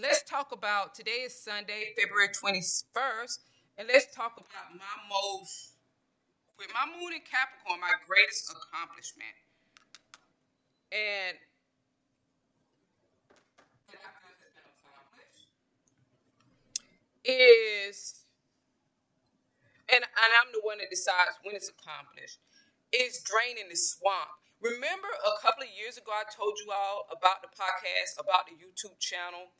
let's talk about today is Sunday, February 21st, and let's talk about my most, with my moon in Capricorn, my greatest accomplishment. And is, and, and I'm the one that decides when it's accomplished, is draining the swamp. Remember a couple of years ago, I told you all about the podcast, about the YouTube channel,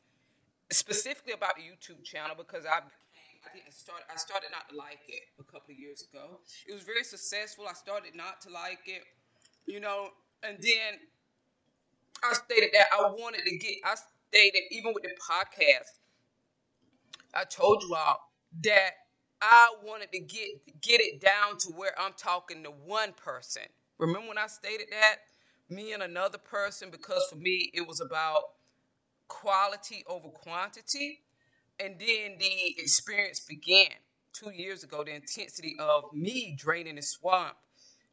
specifically about the YouTube channel because I I didn't start. I started not to like it a couple of years ago. It was very successful. I started not to like it, you know, and then I stated that I wanted to get. I stated even with the podcast, I told you all that I wanted to get get it down to where I'm talking to one person. Remember when I stated that? Me and another person, because for me it was about quality over quantity. And then the experience began two years ago, the intensity of me draining the swamp.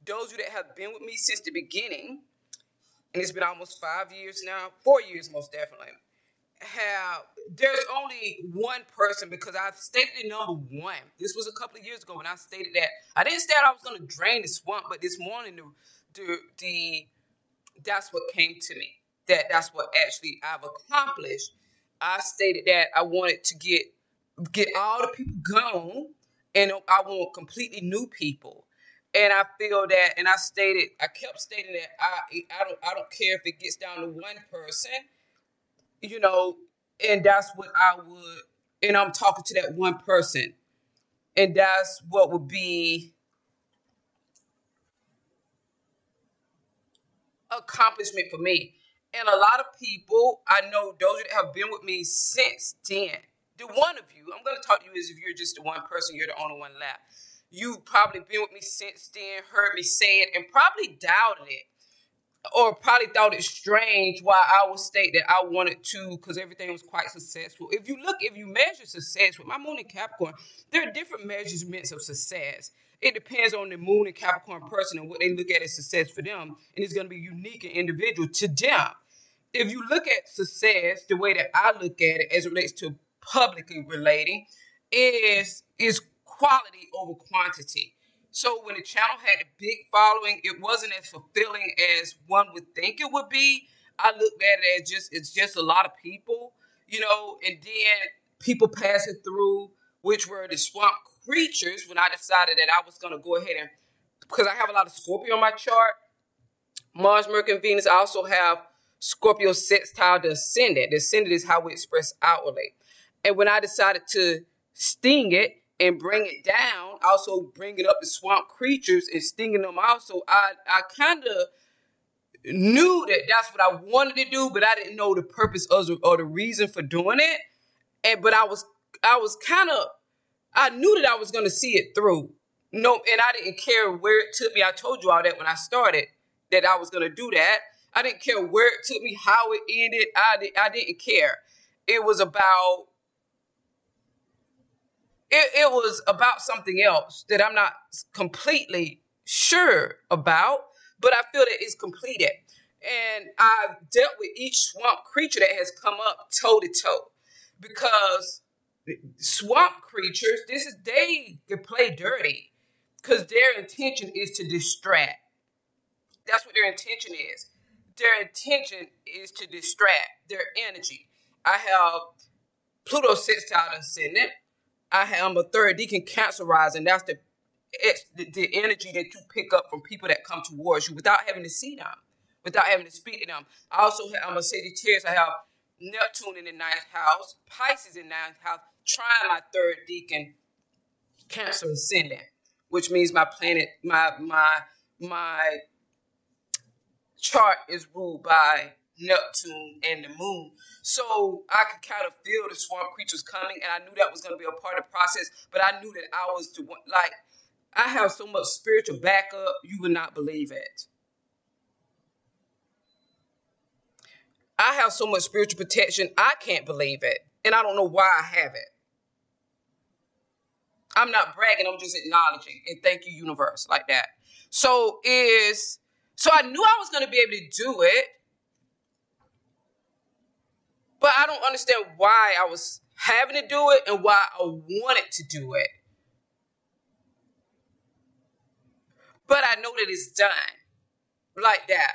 Those of you that have been with me since the beginning, and it's been almost five years now, four years most definitely, have there's only one person because I've stated number one. This was a couple of years ago when I stated that I didn't state I was going to drain the swamp, but this morning the, the the that's what came to me. That that's what actually I've accomplished. I stated that I wanted to get get all the people gone, and I want completely new people. And I feel that, and I stated, I kept stating that I I don't I don't care if it gets down to one person you know, and that's what I would, and I'm talking to that one person, and that's what would be accomplishment for me. And a lot of people, I know those that have been with me since then, the one of you, I'm going to talk to you as if you're just the one person, you're the only one left. You've probably been with me since then, heard me say it, and probably doubted it or probably thought it strange why I would state that I wanted to because everything was quite successful. If you look, if you measure success with my moon in Capricorn, there are different measurements of success. It depends on the moon and Capricorn person and what they look at as success for them, and it's going to be unique and individual to them. If you look at success the way that I look at it as it relates to publicly relating, is is quality over quantity. So when the channel had a big following, it wasn't as fulfilling as one would think it would be. I looked at it as just it's just a lot of people, you know, and then people passing through, which were the swamp creatures. When I decided that I was gonna go ahead and because I have a lot of Scorpio on my chart, Mars, Mercury, and Venus. I also have Scorpio sextile the ascendant. The is how we express outwardly. And when I decided to sting it, and bring it down, also bringing up the swamp creatures and stinging them also, I, I kind of knew that that's what I wanted to do, but I didn't know the purpose of, or the reason for doing it. And but I was I was kind of I knew that I was going to see it through. No, and I didn't care where it took me. I told you all that when I started that I was going to do that. I didn't care where it took me, how it ended. I I didn't care. It was about it, it was about something else that I'm not completely sure about, but I feel that it's completed. And I've dealt with each swamp creature that has come up toe to toe because swamp creatures, this is they can play dirty because their intention is to distract. That's what their intention is. Their intention is to distract their energy. I have Pluto sextile ascendant. I am a third decan cancer rising. That's the, the the energy that you pick up from people that come towards you without having to see them, without having to speak to them. I also have, I'm a Sagittarius. I have Neptune in the ninth house, Pisces in the ninth house, trine my third decan Cancer ascendant, which means my planet, my my my chart is ruled by Neptune and the moon. So I could kind of feel the swamp creatures coming, and I knew that was going to be a part of the process. But I knew that I was the one, like, I have so much spiritual backup, you would not believe it. I have so much spiritual protection, I can't believe it. And I don't know why I have it. I'm not bragging, I'm just acknowledging. And thank you, universe, like that. So is so I knew I was gonna be able to do it But I don't understand why I was having to do it and why I wanted to do it. But I know that it's done like that.